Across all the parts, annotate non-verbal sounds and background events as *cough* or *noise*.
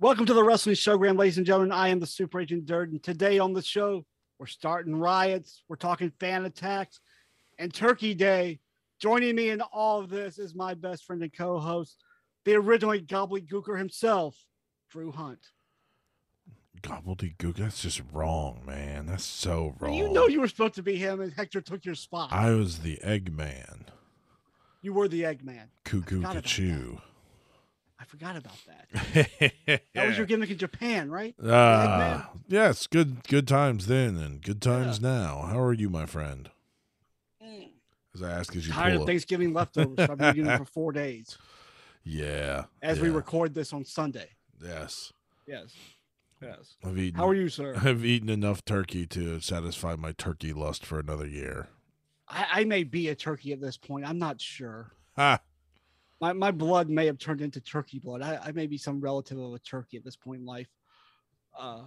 Welcome to the Wrestling Showgram, ladies and gentlemen. I am the Super Agent Dirt, and today on the show, we're starting riots, we're talking fan attacks, and Turkey Day. Joining me in all of this is my best friend and co-host, the originally gobbledygooker himself, Drew Hunt. Gobbledygook. That's just wrong, man. That's so wrong. You know you were supposed to be him, and Hector took your spot. I was the Eggman. you were the Eggman. Cuckoo Cachoo. I forgot about that. *laughs* That was your gimmick in Japan, right? Ah, yes, good good times then and good times now. How are you, my friend? As I ask as you Tired of a- Thanksgiving leftovers. I've been eating them for *laughs* four days Yeah. as we record this on Sunday. Yes. Yes. Yes. I've eaten How are you, sir? *laughs* I've eaten enough turkey to satisfy my turkey lust for another year. I, I may be a turkey at this point. I'm not sure. Ha! My my blood may have turned into turkey blood. I, I may be some relative of a turkey at this point in life. Uh,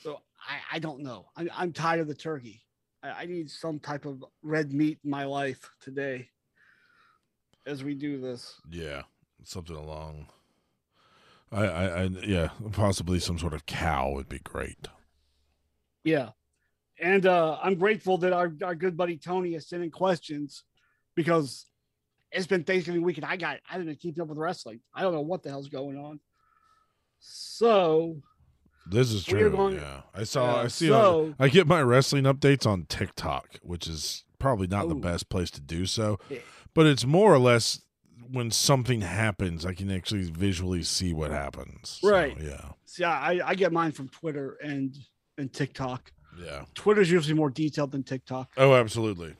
so I, I don't know. I'm, I'm tired of the turkey. I, I need some type of red meat in my life today as we do this. Yeah. Something along I, I, I yeah, possibly some sort of cow would be great. Yeah. And uh, I'm grateful that our, our good buddy Tony is sending questions because it's been Thanksgiving week and I got I didn't keep up with wrestling. I don't know what the hell's going on. So This is true. going- yeah. I saw uh, I see so I get my wrestling updates on TikTok, which is probably not the best place to do so, but it's more or less when something happens, I can actually visually see what happens. So, Right. yeah. see, I, I get mine from Twitter and and TikTok. Yeah. Twitter's usually more detailed than TikTok. Oh, absolutely.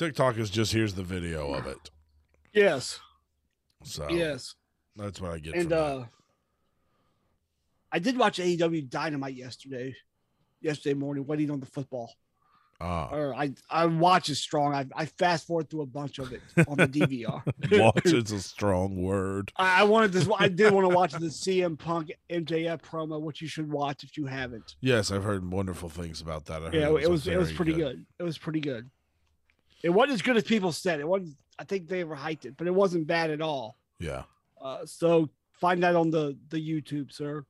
TikTok is just here's the video of it. Yes, So yes. that's what I get. And uh I did watch AEW Dynamite yesterday, yesterday morning, waiting on the football. Ah, Or I I watch it strong. I, I fast forward through a bunch of it on the DVR. *laughs* watch is a strong word. I I wanted this. I did want to watch the CM Punk MJF promo, which you should watch if you haven't. Yes, I've heard wonderful things about that. Yeah, it was it was very pretty good. It was pretty good. It wasn't as good as people said. It wasn't. I think they overhyped it, but it wasn't bad at all. Yeah. Uh, so find that on the the YouTube, sir.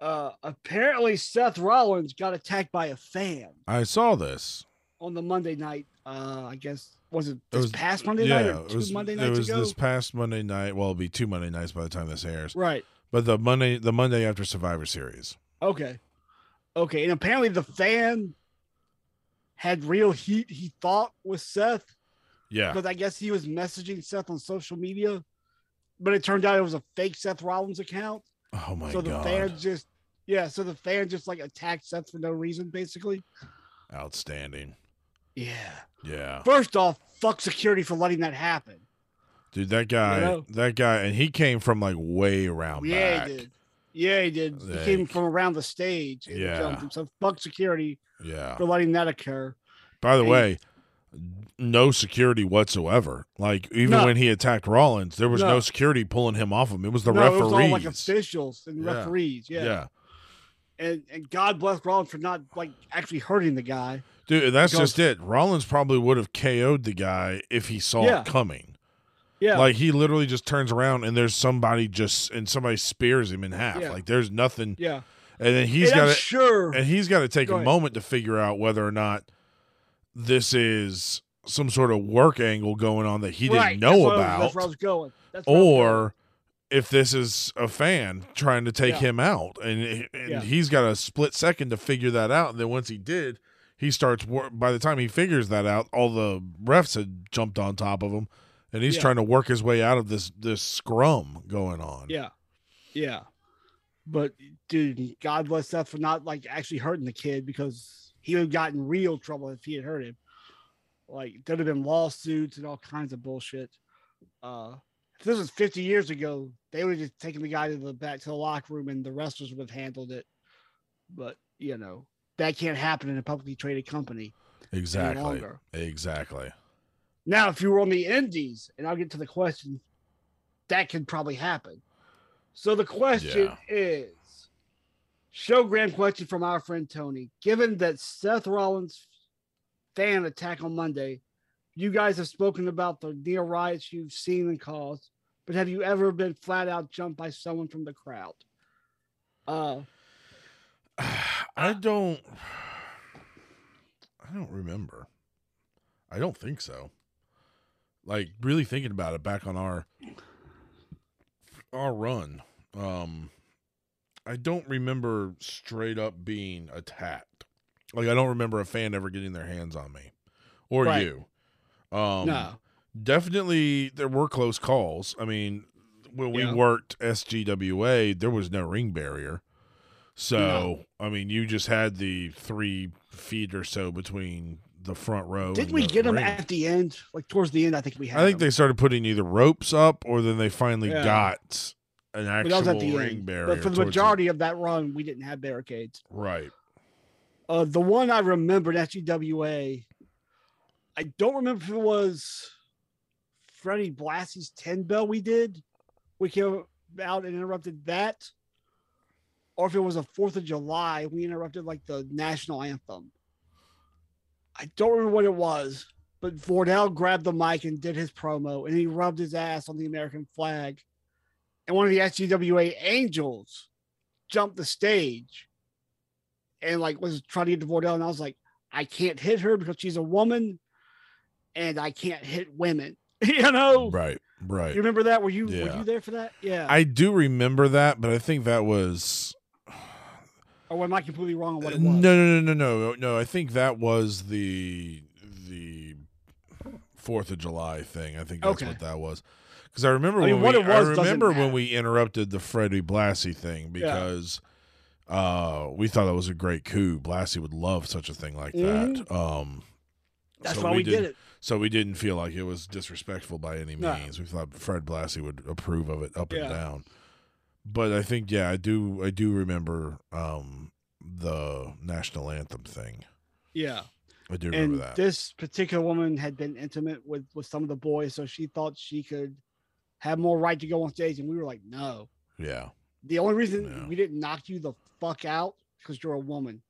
Uh, apparently, Seth Rollins got attacked by a fan I saw this. on the Monday night. Uh, I guess was it It this was- past Monday yeah, night or it was, Monday it was ago? this past Monday night. Well, it'll be two Monday nights by the time this airs. Right. But the Monday, the Monday after Survivor Series. Okay. Okay. And apparently the fan had real heat, he thought, with Seth, Yeah. because I guess he was messaging Seth on social media, but it turned out it was a fake Seth Rollins account. Oh my god. so the god. fan just, yeah, so the fan just like attacked Seth for no reason, basically. Outstanding. Yeah. Yeah. First off, fuck security for letting that happen. Dude, that guy, know? that guy, and he came from like way around yeah, back. Yeah, he did. He came from around the stage. And Yeah. jumped fuck security Yeah. for letting that occur. By the Hey. way, no security whatsoever. Like even No. when he attacked Rollins, there was no, No. security pulling him off him. It was the no, referees. it was all like officials and Yeah. referees. yeah. Yeah. And and God bless Rollins for not like actually hurting the guy. Dude, that's Because- just it. Rollins probably would have KO'd the guy if he saw Yeah. it coming. Yeah. Like he literally just turns around and there's somebody just and somebody spears him in half. Yeah. Like there's nothing yeah. and then he's got to sure. and he's got to take Go a ahead. moment to figure out whether or not this is some sort of work angle going on that he right, didn't that's know where I was- about That's where I was going. That's I was going. or if this is a fan trying to take Yeah. him out and, and Yeah. he's got a split second to figure that out and then once he did he starts by the time he figures that out all the refs had jumped on top of him and he's Yeah. trying to work his way out of this this scrum going on Yeah. Yeah. But dude, God bless Seth for not like actually hurting the kid because he would have gotten real trouble if he had hurt him. Like there'd have been lawsuits and all kinds of bullshit. Uh if this was 50 years ago, they would have just taken the guy to the back to the locker room and the wrestlers would have handled it. But you know, that can't happen in a publicly traded company exactly exactly Now, if you were on the indies, and I'll get to the question, that could probably happen. So the question Yeah. is showgram question from our friend Tony. Given that Seth Rollins fan attack on Monday, you guys have spoken about the near riots you've seen and caused. but have you ever been flat out jumped by someone from the crowd? Uh, *sighs* I don't. *sighs* I don't remember. I don't think so. Like really thinking about it back on our our run, um, I don't remember straight up being attacked. Like I don't remember a fan ever getting their hands on me or Right. you. Um, no, definitely there were close calls. I mean, when we Yeah. worked SGWA, there was no ring barrier. So, I mean, you just had the three feet or so between the front row. didn't we the get them ring. at the end? Like towards the end, I think we had. I think them. they started putting either ropes up or then they finally Yeah. got an actual the ring end. barrier. But for the majority of that run, we didn't have barricades. right. Uh, the one I remember at SGWA, I don't remember if it was Freddie Blassie's 10 bell we did. We came out and interrupted that. Or if it was a 4th of July, we interrupted like the national anthem. I don't remember what it was, but Vordell grabbed the mic and did his promo and he rubbed his ass on the American flag. And one of the SGWA Angels jumped the stage and like was trying to get to Vordell. And I was like, I can't hit her because she's a woman and I can't hit women. *laughs* you know? Right. Right. You remember that? Were you were you there for that? Yeah. I do remember that, but I think that was or am I completely wrong on what it no, was? no, no, no, no, no. no. I think that was the the Fourth of July thing. I think that's Okay. what that was. Because I remember I mean, when we, I remember when we interrupted the Freddie Blassie thing because uh, we thought that was a great coup. Blassie would love such a thing like that. Um, That's so why we, did didn't- it. So we didn't feel like it was disrespectful by any No. means. We thought Fred Blassie would approve of it up Yeah. and down. But I think yeah, I do I do remember um the national anthem thing. Yeah. I do remember And that. this particular woman had been intimate with with some of the boys, so she thought she could have more right to go on stage, and we were like, no. yeah. The only reason Yeah. we didn't knock you the fuck out because you're a woman.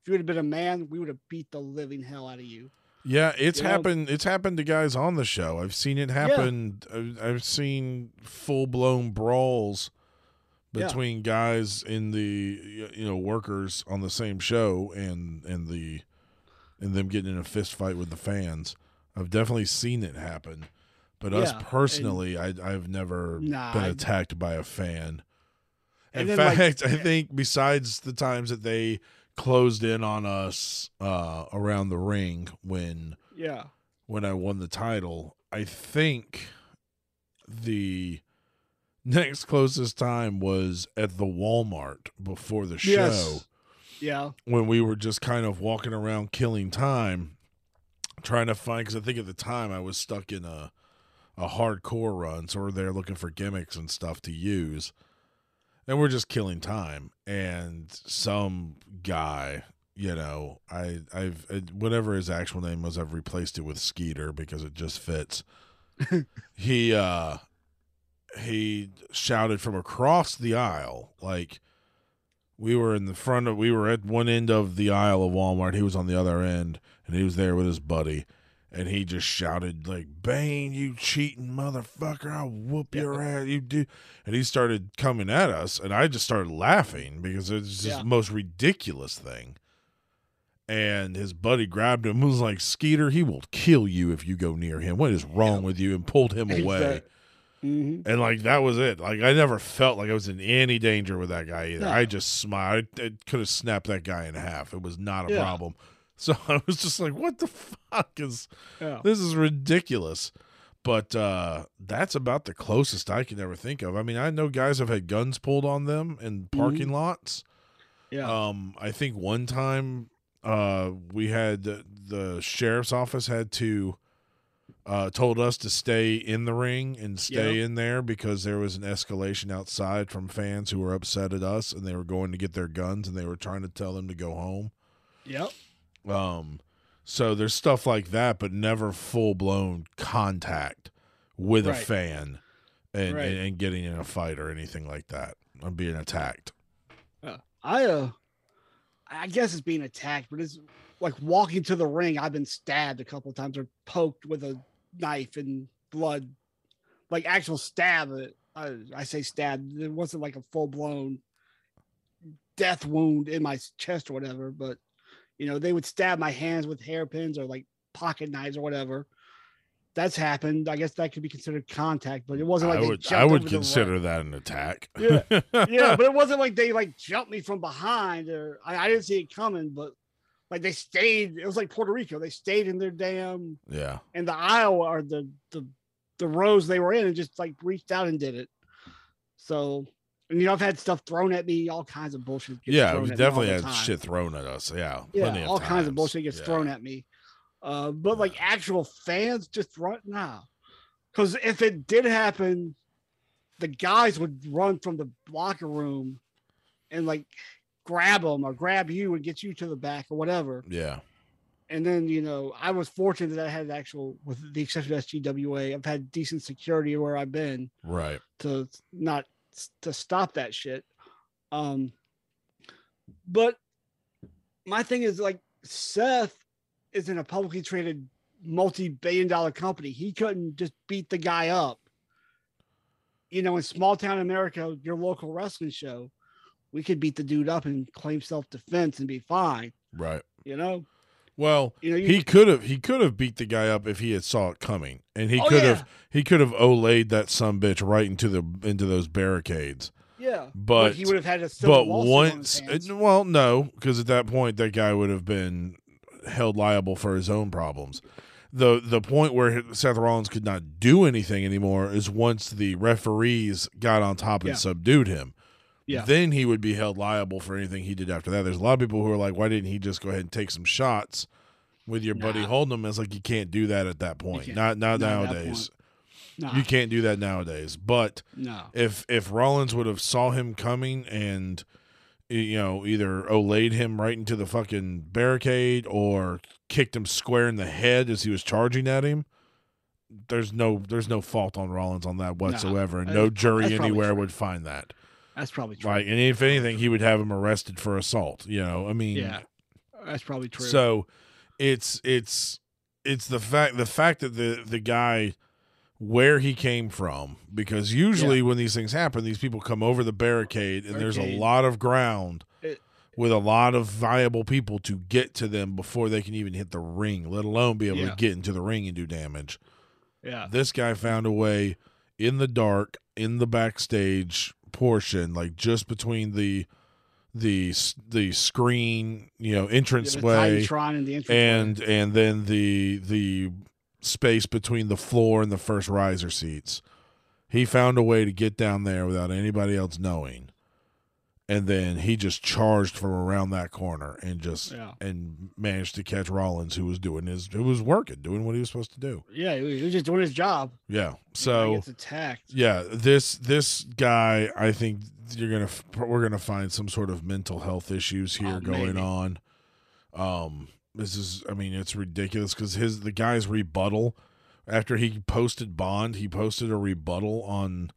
If you would have been a man, we would have beat the living hell out of you. Yeah, it's You know? happened. It's happened to guys on the show. I've seen it happen. I've- I've seen full blown brawls Yeah. between guys in the you know workers on the same show and and the and them getting in a fist fight with the fans. I've definitely seen it happen, but us Yeah, and- personally, I I've never Nah, been I- attacked by a fan. In then, like- fact, I think besides the times that they closed in on us uh, around the ring when Yeah. when I won the title. I think the next closest time was at the Walmart before the show Yes. Yeah. when we were just kind of walking around killing time trying to find because I think at the time I was stuck in a a hardcore run, so we're there looking for gimmicks and stuff to use. And we're just killing time. And some guy, you know, I I've whatever his actual name was, I've replaced it with Skeeter because it just fits. *laughs* he uh he shouted from across the aisle like we were in the front of we were at one end of the aisle of Walmart. He was on the other end and he was there with his buddy. And he just shouted like, "Bane, you cheating motherfucker! I'll whoop your ass, you do!" And he started coming at us, and I just started laughing because it's just Yeah. the most ridiculous thing. And his buddy grabbed him and was like, "Skeeter, he will kill you if you go near him. What is wrong Yeah. with you?" And pulled him away. Mhm. And like that was it. Like I never felt like I was in any danger with that guy either. No. I just smiled. I, could have snapped that guy in half. It was not a Yeah. problem. *laughs* So I was just like, "What the fuck is Yeah. this? Is ridiculous." But uh that's about the closest I can ever think of. I mean, I know guys have had guns pulled on them in parking lots. Yeah. Um, I think one time uh, we had the, the sheriff's office had to uh, told us to stay in the ring and stay in there because there was an escalation outside from fans who were upset at us and they were going to get their guns and they were trying to tell them to go home. yep. Um, so there's stuff like that, but never full blown contact with a fan and, Right. and and getting in a fight or anything like that. I'm being attacked. I uh I guess it's being attacked, but it's like walking to the ring. I've been stabbed a couple of times or poked with a knife and blood like actual stab. I, I say stab. It wasn't like a full blown death wound in my chest or whatever, but you know, they would stab my hands with hairpins or like pocket knives or whatever. That's happened. I guess that could be considered contact, but it wasn't like I would I would consider that an attack. Yeah. yeah, *laughs* but it wasn't like they like jumped me from behind or I, I didn't see it coming, but like they stayed. It was like Puerto Rico. They stayed in their damn yeah. in the aisle or the the the rows they were in and just like reached out and did it. So, and you know, I've had stuff thrown at me, all kinds of bullshit. Yeah, we at me all definitely had time. shit thrown at us. Yeah. Yeah, all kinds of bullshit gets Yeah. thrown at me. Uh, but like actual fans just run now. Because if it did happen, the guys would run from the locker room and like grab them or grab you and get you to the back or whatever. Yeah. And then, you know, I was fortunate that I had actual, with the exception of SGWA, I've had decent security where I've been Right. to not to stop that shit. Um, but my thing is like Seth is in a publicly traded multi-billion dollar company. He couldn't just beat the guy up. You know, in small town America, your local wrestling show, we could beat the dude up and claim self-defense and be fine. Right. You know, Well, you know, you, he could have he could have beat the guy up if he had saw it coming, and he Oh, could yeah. have he could have olayed that some bitch right into the into those barricades. yeah, But he would have had a but once, well, no, because at that point that guy would have been held liable for his own problems. the The point where Seth Rollins could not do anything anymore is once the referees got on top and Yeah. subdued him. Yeah. Then he would be held liable for anything he did after that. There's a lot of people who are like, why didn't he just go ahead and take some shots with your buddy Nah. holding him? It's like you can't do that at that point. Not not Not at that nowadays. Nah, You can't do that nowadays. But no. if if Rollins would have saw him coming and you know either olayed him right into the fucking barricade or kicked him square in the head as he was charging at him, there's no there's no fault on Rollins on that whatsoever, and no jury anywhere true. would find that. That's probably true. Like, and if anything, he would have him arrested for assault. You know, I mean, Yeah, that's probably true. so it's it's it's the fact the fact that the the guy where he came from because usually when these things happen these people come over the barricade and there's a lot of ground It- with a lot of viable people to get to them before they can even hit the ring let alone be able Yeah. to get into the ring and do damage yeah, this guy found a way in the dark in the backstage portion like just between the the the screen you know entrance the way and the entrance and and then the the space between the floor and the first riser seats. He found a way to get down there without anybody else knowing. And then he just charged from around that corner and just Yeah. and managed to catch Rollins who was doing his who was working, doing what he was supposed to do. yeah, he was just doing his job. Yeah. So gets attacked. yeah, this this guy, I think you're gonna we're gonna find some sort of mental health issues here Oh, going maybe. on. Um, this is, I mean, it's ridiculous because his the guy's rebuttal after he posted Bond, he posted a rebuttal on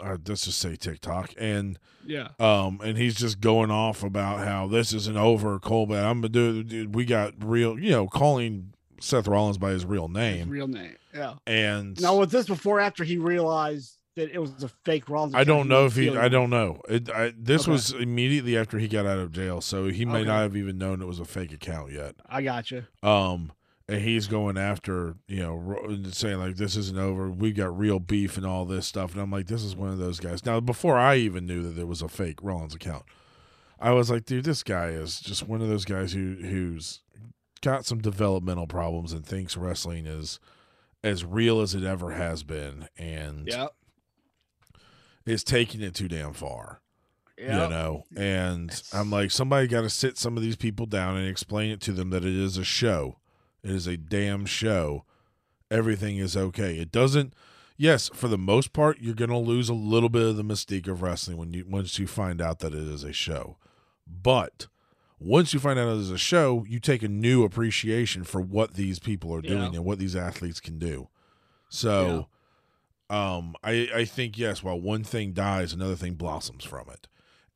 uh, let's just say TikTok, and Yeah, um, and he's just going off about how this isn't over, Colby. I'm gonna do. dude, We got real, you know, calling Seth Rollins by his real his name, real name. Yeah. and Now was this before or after he realized that it was a fake Rollins? I don't know if he. I don't know. It, I, this Okay. was immediately after he got out of jail, so he may Okay. not have even known it was a fake account yet. I got you. Um, and he's going after you know and saying like this isn't over. We got real beef and all this stuff, and I'm like, this is one of those guys. Now, before I even knew that it was a fake Rollins account, I was like, dude, this guy is just one of those guys who who's got some developmental problems and thinks wrestling is as real as it ever has been, and Yeah. is taking it too damn far. Yeah. you know and i'm like somebody got to sit some of these people down and explain it to them that it is a show it is a damn show. Everything is okay. It doesn't yes for the most part you're going to lose a little bit of the mystique of wrestling when you once you find out that it is a show. But once you find out it is a show you take a new appreciation for what these people are doing Yeah. and what these athletes can do. So um i i think yes while one thing dies another thing blossoms from it.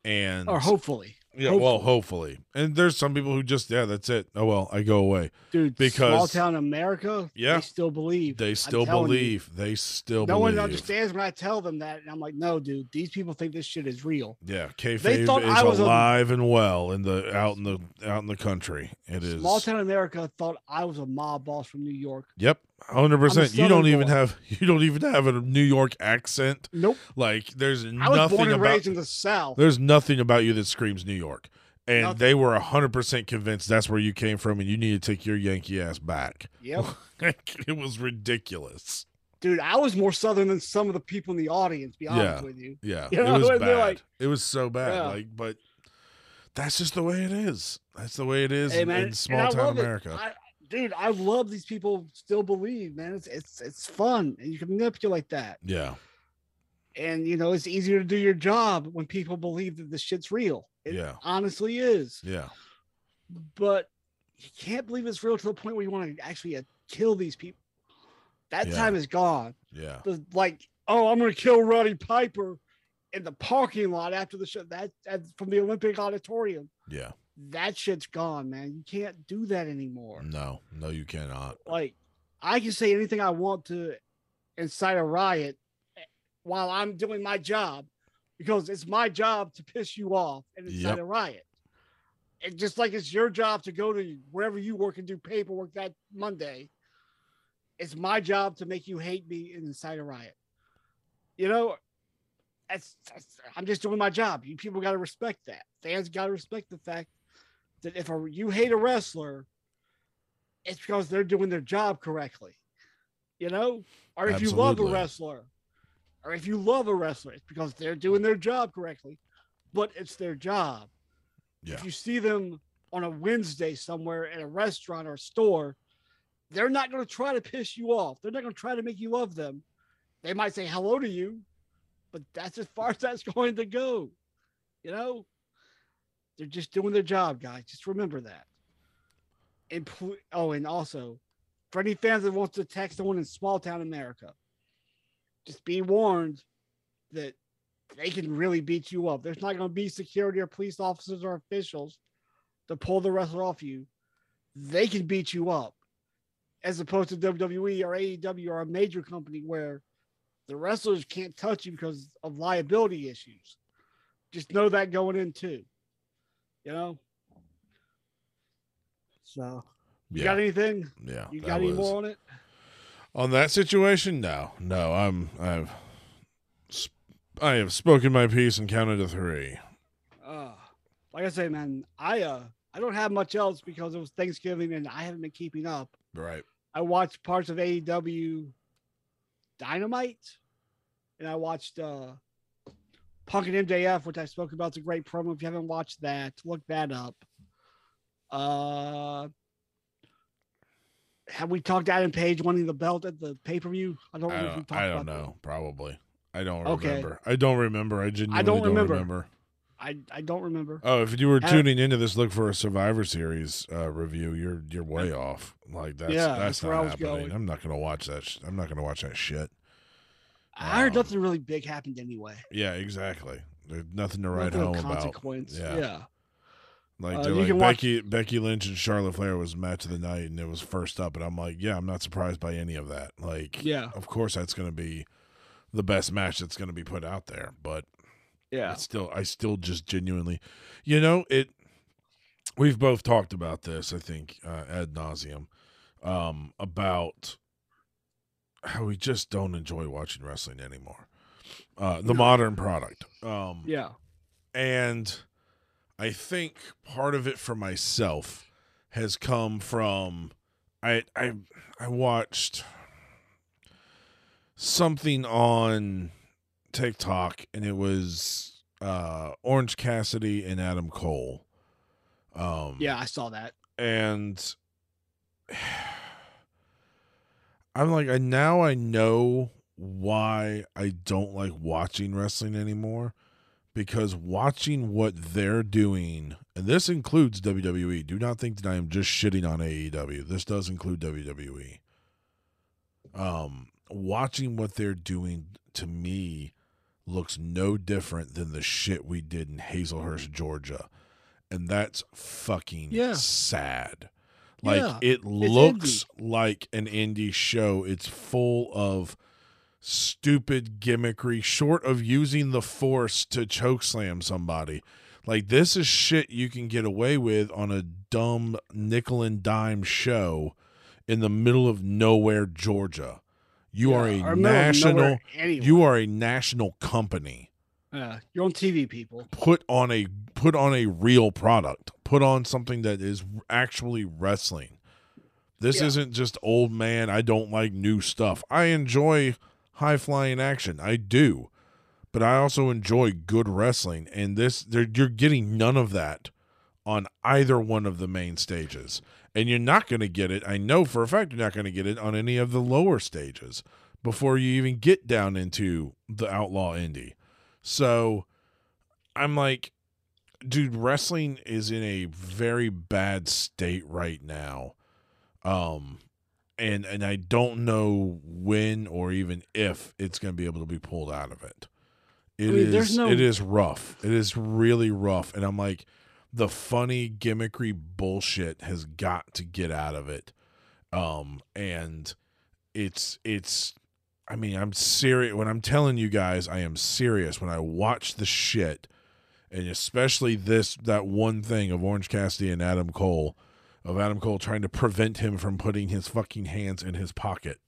And Or hopefully. Yeah, well, hopefully. And there's some people who just yeah, that's it. Oh well, I go away. Dude, Because- small town America, Yeah. they still believe. They still telling you. believe. They still No believe. one understands when I tell them that, and I'm like, no, dude, these people think this shit is real. Yeah, kayfabe thought is I was a- alive and well in the out in the out in the country. It is. Small town America thought I was a mob boss from New York. Yep, hundred percent. You don't even boy. have *laughs* you don't even have a New York accent. Nope. Like there's I was nothing born and about raised in the South. there's nothing about you that screams New York. And Nothing. they were hundred percent convinced that's where you came from, and you need to take your Yankee ass back. Yep. *laughs* it was ridiculous. Dude, I was more Southern than some of the people in the audience, be honest Yeah. with you. Yeah, You it was *laughs* and bad. like- it was so bad. Yeah. Like, but that's just the way it is. That's the way it is Hey, in, in small town. America. I, dude, I love these people still believe, man. It's it's it's fun and you can manipulate that. yeah, And you know, it's easier to do your job when people believe that this shit's real. It Yeah. honestly is. yeah, But you can't believe it's real to the point where you want to actually uh, kill these people. That Yeah. time is gone. yeah, The, like, oh, I'm gonna kill Roddy Piper in the parking lot after the show. That, that from the Olympic Auditorium. yeah. That shit's gone, man. You can't do that anymore. No, no, you cannot. like I can say anything I want to incite a riot while I'm doing my job because it's my job to piss you off and incite Yep. a riot. And just like it's your job to go to wherever you work and do paperwork that Monday, it's my job to make you hate me and incite a riot. You know, that's, that's I'm just doing my job. You people got to respect that. Fans got to respect the fact that if a, you hate a wrestler, it's because they're doing their job correctly. You know? Or if you love a wrestler, or if you love a wrestler, it's because they're doing their job correctly. But it's their job. Yeah. If you see them on a Wednesday somewhere at a restaurant or store, they're not going to try to piss you off. They're not going to try to make you love them. They might say hello to you, but that's as far *laughs* as that's going to go. You know? They're just doing their job, guys. Just remember that. And pl- oh, and also, for any fans that wants to text someone in small town America, just be warned that they can really beat you up. There's not going to be security or police officers or officials to pull the wrestler off you. They can beat you up, as opposed to WWE or AEW or a major company where the wrestlers can't touch you because of liability issues. Just know that going in too. You know. So, you Yeah, got anything? yeah. You got any was- more on it? on that situation? No, no. I'm I've sp- I have spoken my piece and counted to three. Uh, like I say, man, I uh I don't have much else because it was Thanksgiving and I haven't been keeping up. Right. I watched parts of AEW Dynamite, and I watched uh Punk and MJF, which I spoke about. It's a great promo. If you haven't watched that, look that up. Uh, have we talked Adam Page winning the belt at the pay per view? I don't. I know if we don't, I don't that. know. Probably. I don't Okay. remember. I don't remember. I genuinely don't don't, remember. remember. I I don't remember. Oh, if you were tuning into this, look for a Survivor Series uh, review. You're you're way off. Like that's Yeah, that's, that's I not was happening. going. I'm not gonna watch that. Sh- I'm not gonna watch that shit. I heard Um, nothing really big happened anyway. Yeah, exactly. There's nothing to write Nothing home about. consequence. Yeah. yeah. Like Uh, you like can watch- Becky Becky Lynch and Charlotte Flair was match of the night and it was first up and I'm like, yeah, I'm not surprised by any of that. Like Yeah. of course that's gonna be the best match that's gonna be put out there. But Yeah. it's still I still just genuinely you know, it we've both talked about this, I think, uh, ad nauseum, um, about *sighs* we just don't enjoy watching wrestling anymore. Uh, the No. modern product. Um, Yeah. and I think part of it for myself has come from I I I watched something on TikTok and it was uh Orange Cassidy and Adam Cole. Um Yeah, I saw that. and I'm like I now I know why I don't like watching wrestling anymore because watching what they're doing and this includes WWE. Do not think that I am just shitting on AEW. This does include WWE. Um watching what they're doing to me looks no different than the shit we did in Hazlehurst, Georgia. and that's fucking Yeah. sad. Like Yeah, it looks like an indie show. It's full of stupid gimmickry, short of using the force to chokeslam somebody. Like this is shit you can get away with on a dumb nickel and dime show in the middle of nowhere, Georgia. You are a or middle of national you are a national company. Yeah, you're on TV, people. Put on a put on a real product. Put on something that is actually wrestling. This Yeah. isn't just old man, I don't like new stuff. I enjoy high flying action. I do. But I also enjoy good wrestling and this you're getting none of that on either one of the main stages. And you're not going to get it. I know for a fact you're not going to get it on any of the lower stages before you even get down into the outlaw indie. So I'm like, dude, wrestling is in a very bad state right now. Um and and I don't know when or even if it's going to be able to be pulled out of it. It is. mean, there's no- it is rough. It is really rough and I'm like the funny gimmickry bullshit has got to get out of it. Um and it's it's I mean, I'm serious when I'm telling you guys I am serious when I watch the shit and especially this that one thing of Orange Cassidy and Adam Cole of Adam Cole trying to prevent him from putting his fucking hands in his pocket.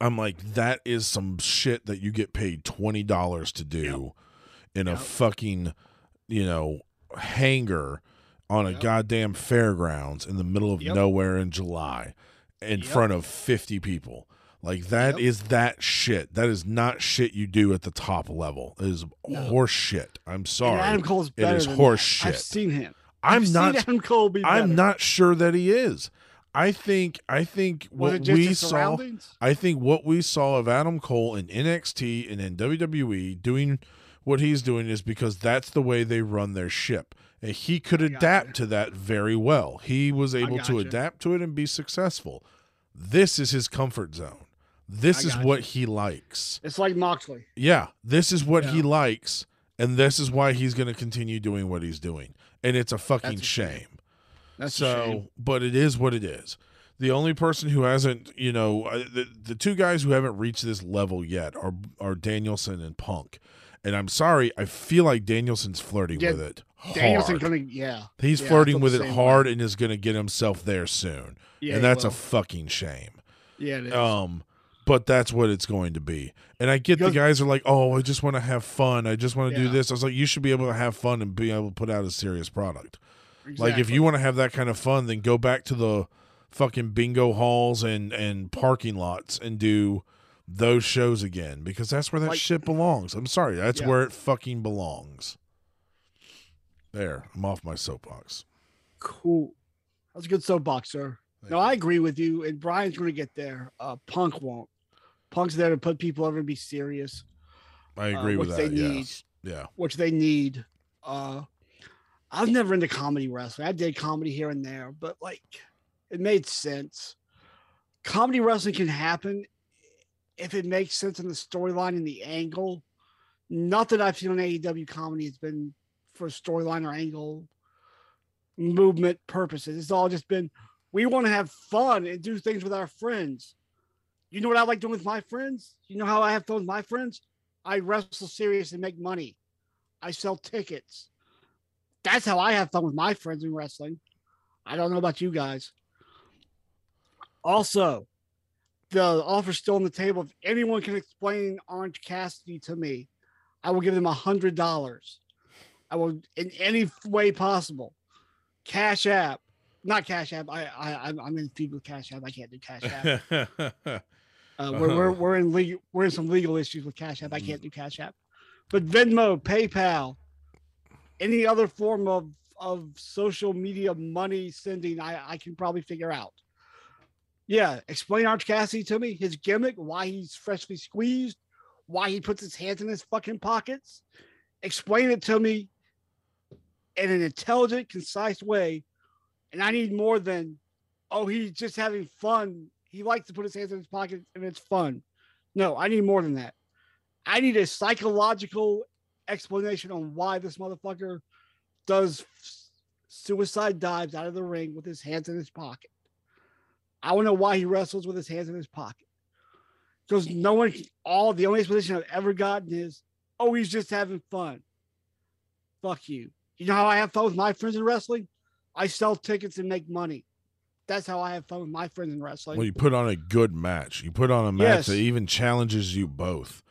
I'm like that is some shit that you get paid $20 to do in a fucking, you know, hangar on a Yep. goddamn fairgrounds in the middle of Yep. nowhere in July in Yep. front of 50 people. Like that is Yep. that shit. That is not shit you do at the top level. It is No. horse shit. I'm And sorry. Adam Cole's It better is than horse that. I've seen him. I'm I've not Adam Cole be better. I'm not sure that he is. I think I think what we saw? I think what we saw of Adam Cole in NXT and in WWE doing what he's doing is because that's the way they run their ship. And he could adapt to that very well. He was able to gotcha. adapt to it and be successful. This is his comfort zone. This I is gotcha. what he likes. It's like Moxley. Yeah, this is what he likes, and this is why he's going to continue doing what he's doing. And it's a fucking That's a shame. shame. That's a so, shame. but it is what it is. The only person who hasn't, you know, uh, the the two guys who haven't reached this level yet are are Danielson and Punk. And I'm sorry, I feel like Danielson's flirting Yeah, with it. Danielson hard. gonna yeah. He's yeah, flirting with it hard way. and is going to get himself there soon. Yeah, and he that's a fucking shame. yeah. It is. Um, but that's what it's going to be. And I get the guys are like, "Oh, I just want to have fun. I just want to do this." I was like, "You should be able to have fun and be able to put out a serious product." Like if you want to have that kind of fun, then go back to the fucking bingo halls and and parking lots and do those shows again because that's where that Like- shit belongs. I'm sorry, that's Yeah. where it fucking belongs. There, I'm off my soapbox. cool. That's a good soapbox, sir. Thank No, you. I agree with you. And Brian's going to get there. Uh, Punk won't. Punk's there to put people over and be serious, I agree with what they that. need. Yeah, which they need. Uh, I was never into comedy wrestling. I did comedy here and there, but like it made sense. Comedy wrestling can happen if it makes sense in the storyline and the angle. Not that I've seen on AEW comedy has been for storyline or angle movement purposes. It's all just been we want to have fun and do things with our friends. You know what I like doing with my friends? You know how I have fun with my friends? I wrestle serious and make money. I sell tickets. That's how I have fun with my friends in wrestling. I don't know about you guys. Also, the offer's still on the table. If anyone can explain Orange Cassidy to me, I will give them a hundred dollars. I will in any way possible. Cash App, not Cash App. I, I I'm- in feud with Cash App. I can't do Cash App. *laughs* Uh, we're, we're we're in legal we're in some legal issues with Cash App. I can't do Cash App, but Venmo, PayPal, any other form of of social media money sending, I I can probably figure out. Yeah, explain Orange Cassidy to me, his gimmick, why he's freshly squeezed, why he puts his hands in his fucking pockets. Explain it to me in an intelligent, concise way, and I need more than, oh, he's just having fun he likes to put his hands in his pocket and it's fun. No, I need more than that. I need a psychological explanation on why this motherfucker does suicide dives out of the ring with his hands in his pocket. I don't know why he wrestles with his hands in his pocket. Because no one, all the only explanation I've ever gotten is, oh, he's just having fun. Fuck you. You know how I have fun with my friends in wrestling? I sell tickets and make money. That's how I have fun with my friends in wrestling. Well, you put on a good match. You put on a match Yes. that even challenges you both.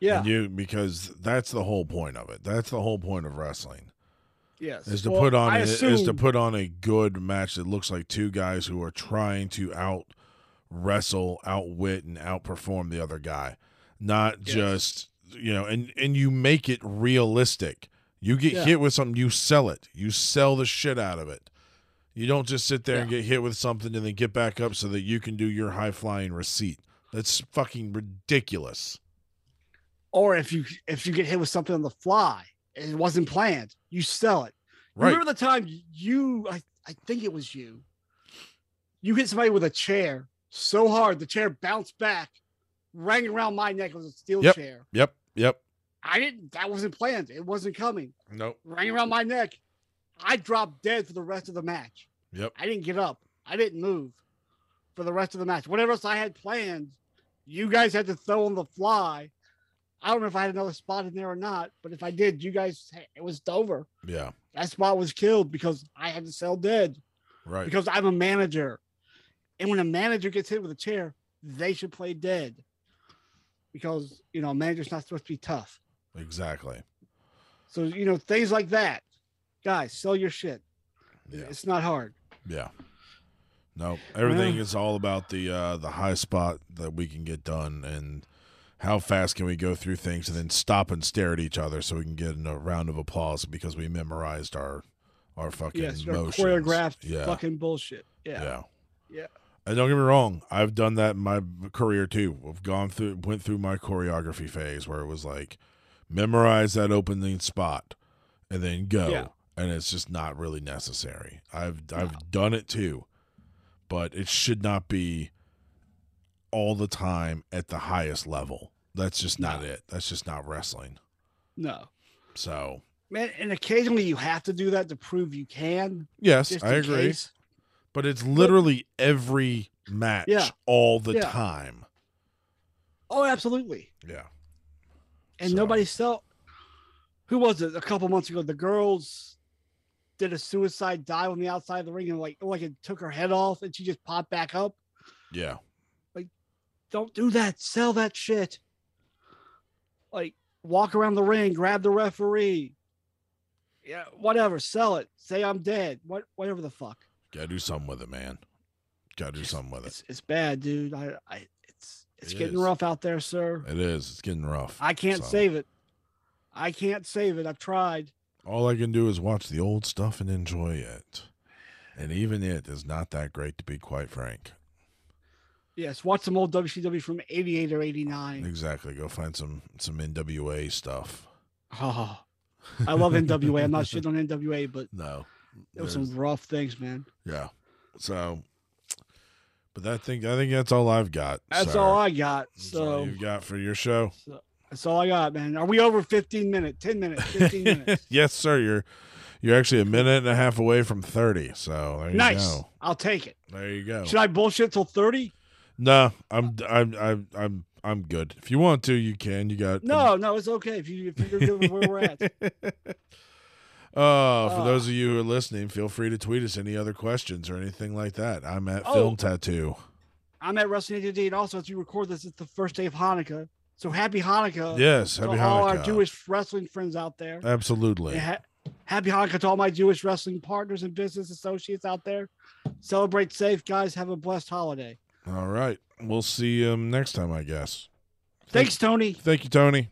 yeah. And you because that's the whole point of it. That's the whole point of wrestling. yes. Is to Well, put on I a, is to put on a good match that looks like two guys who are trying to out wrestle, outwit, and outperform the other guy. Not Yes. just you know, and and you make it realistic. You get Yeah. hit with something, you sell it. You sell the shit out of it. You don't just sit there and get hit with something and then get back up so that you can do your high flying receipt. That's fucking ridiculous. or if you if you get hit with something on the fly and it wasn't planned, you sell it. Right. Remember the time you I, I think it was you. You hit somebody with a chair so hard the chair bounced back, rang around my neck. It was a steel Yep. chair. Yep. Yep. I didn't that wasn't planned. It wasn't coming. Nope. Rang around my neck. I dropped dead for the rest of the match. Yep. I didn't get up. I didn't move for the rest of the match. Whatever else I had planned, you guys had to throw on the fly. I don't know if I had another spot in there or not, but if I did, you guys, it was over. Yeah. That spot was killed because I had to sell dead Right. because I'm a manager. And when a manager gets hit with a chair, they should play dead because, you know, a manager's not supposed to be tough. exactly. So, you know, things like that. Guys, sell your shit. Yeah. It's not hard. Yeah. No, everything is all about the uh, the high spot that we can get done and how fast can we go through things and then stop and stare at each other so we can get in a round of applause because we memorized our our fucking Yes, motions. choreographed yeah. fucking bullshit. yeah. Yeah. Yeah. And don't get me wrong, I've done that in my career too. I've gone through went through my choreography phase where it was like memorize that opening spot and then go. Yeah. And it's just not really necessary. I've I've done it too. But it should not be all the time at the highest level. That's just not No. it. That's just not wrestling. No. So Man, and occasionally you have to do that to prove you can. yes, I agree. case. But it's literally every match Yeah. all the Yeah. time. Oh, absolutely. Yeah. And So- nobody saw. Who was it? A couple months ago, the girls did a suicide dive on the outside of the ring and like like it took her head off and she just popped back up. Yeah. Like, don't do that. Sell that shit. Like walk around the ring, grab the referee. Yeah, whatever. Sell it. Say I'm dead. What whatever the fuck. Gotta do something with it, man. Gotta do something with it. It's it's bad, dude. I, I it's it's It getting is. rough out there, sir. It is. It's getting rough. I can't So, save it. I can't save it. I've tried. All I can do is watch the old stuff and enjoy it. And even it is not that great, to be quite frank. Yes, watch some old WCW from '88 or '89. Exactly. Go find some some NWA stuff. Oh, I love NWA. I'm not shitting on NWA, but No. there was some rough things, man. Yeah. So, but that thing, I think that's all I've got. That's sir. all I got. That's all So you've got for your show. That's all I got, man. Are we over 15 minutes? 10 minutes? 15 *laughs* minutes? yes, sir. You're you're actually a minute and a half away from thirty. So there you nice. go. I'll take it. There you go. Should I bullshit till 30? No, I'm I'm I'm I'm I'm good. If you want to, you can. You got No, no, it's okay if you if you're good with where we're at. *laughs* Uh, for Uh. those of you who are listening, feel free to tweet us any other questions or anything like that. I'm at Oh. Film Tattoo. I'm at Wrestling ADD, and also as you record this, it's the first day of Hanukkah. So happy Hanukkah Yes, happy Hanukkah. all our Jewish wrestling friends out there. Absolutely. Ha- happy Hanukkah to all my Jewish wrestling partners and business associates out there. Celebrate safe, guys. Have a blessed holiday. All right. We'll see you um, next time, I guess. Thanks, Tony. Thank you, Tony.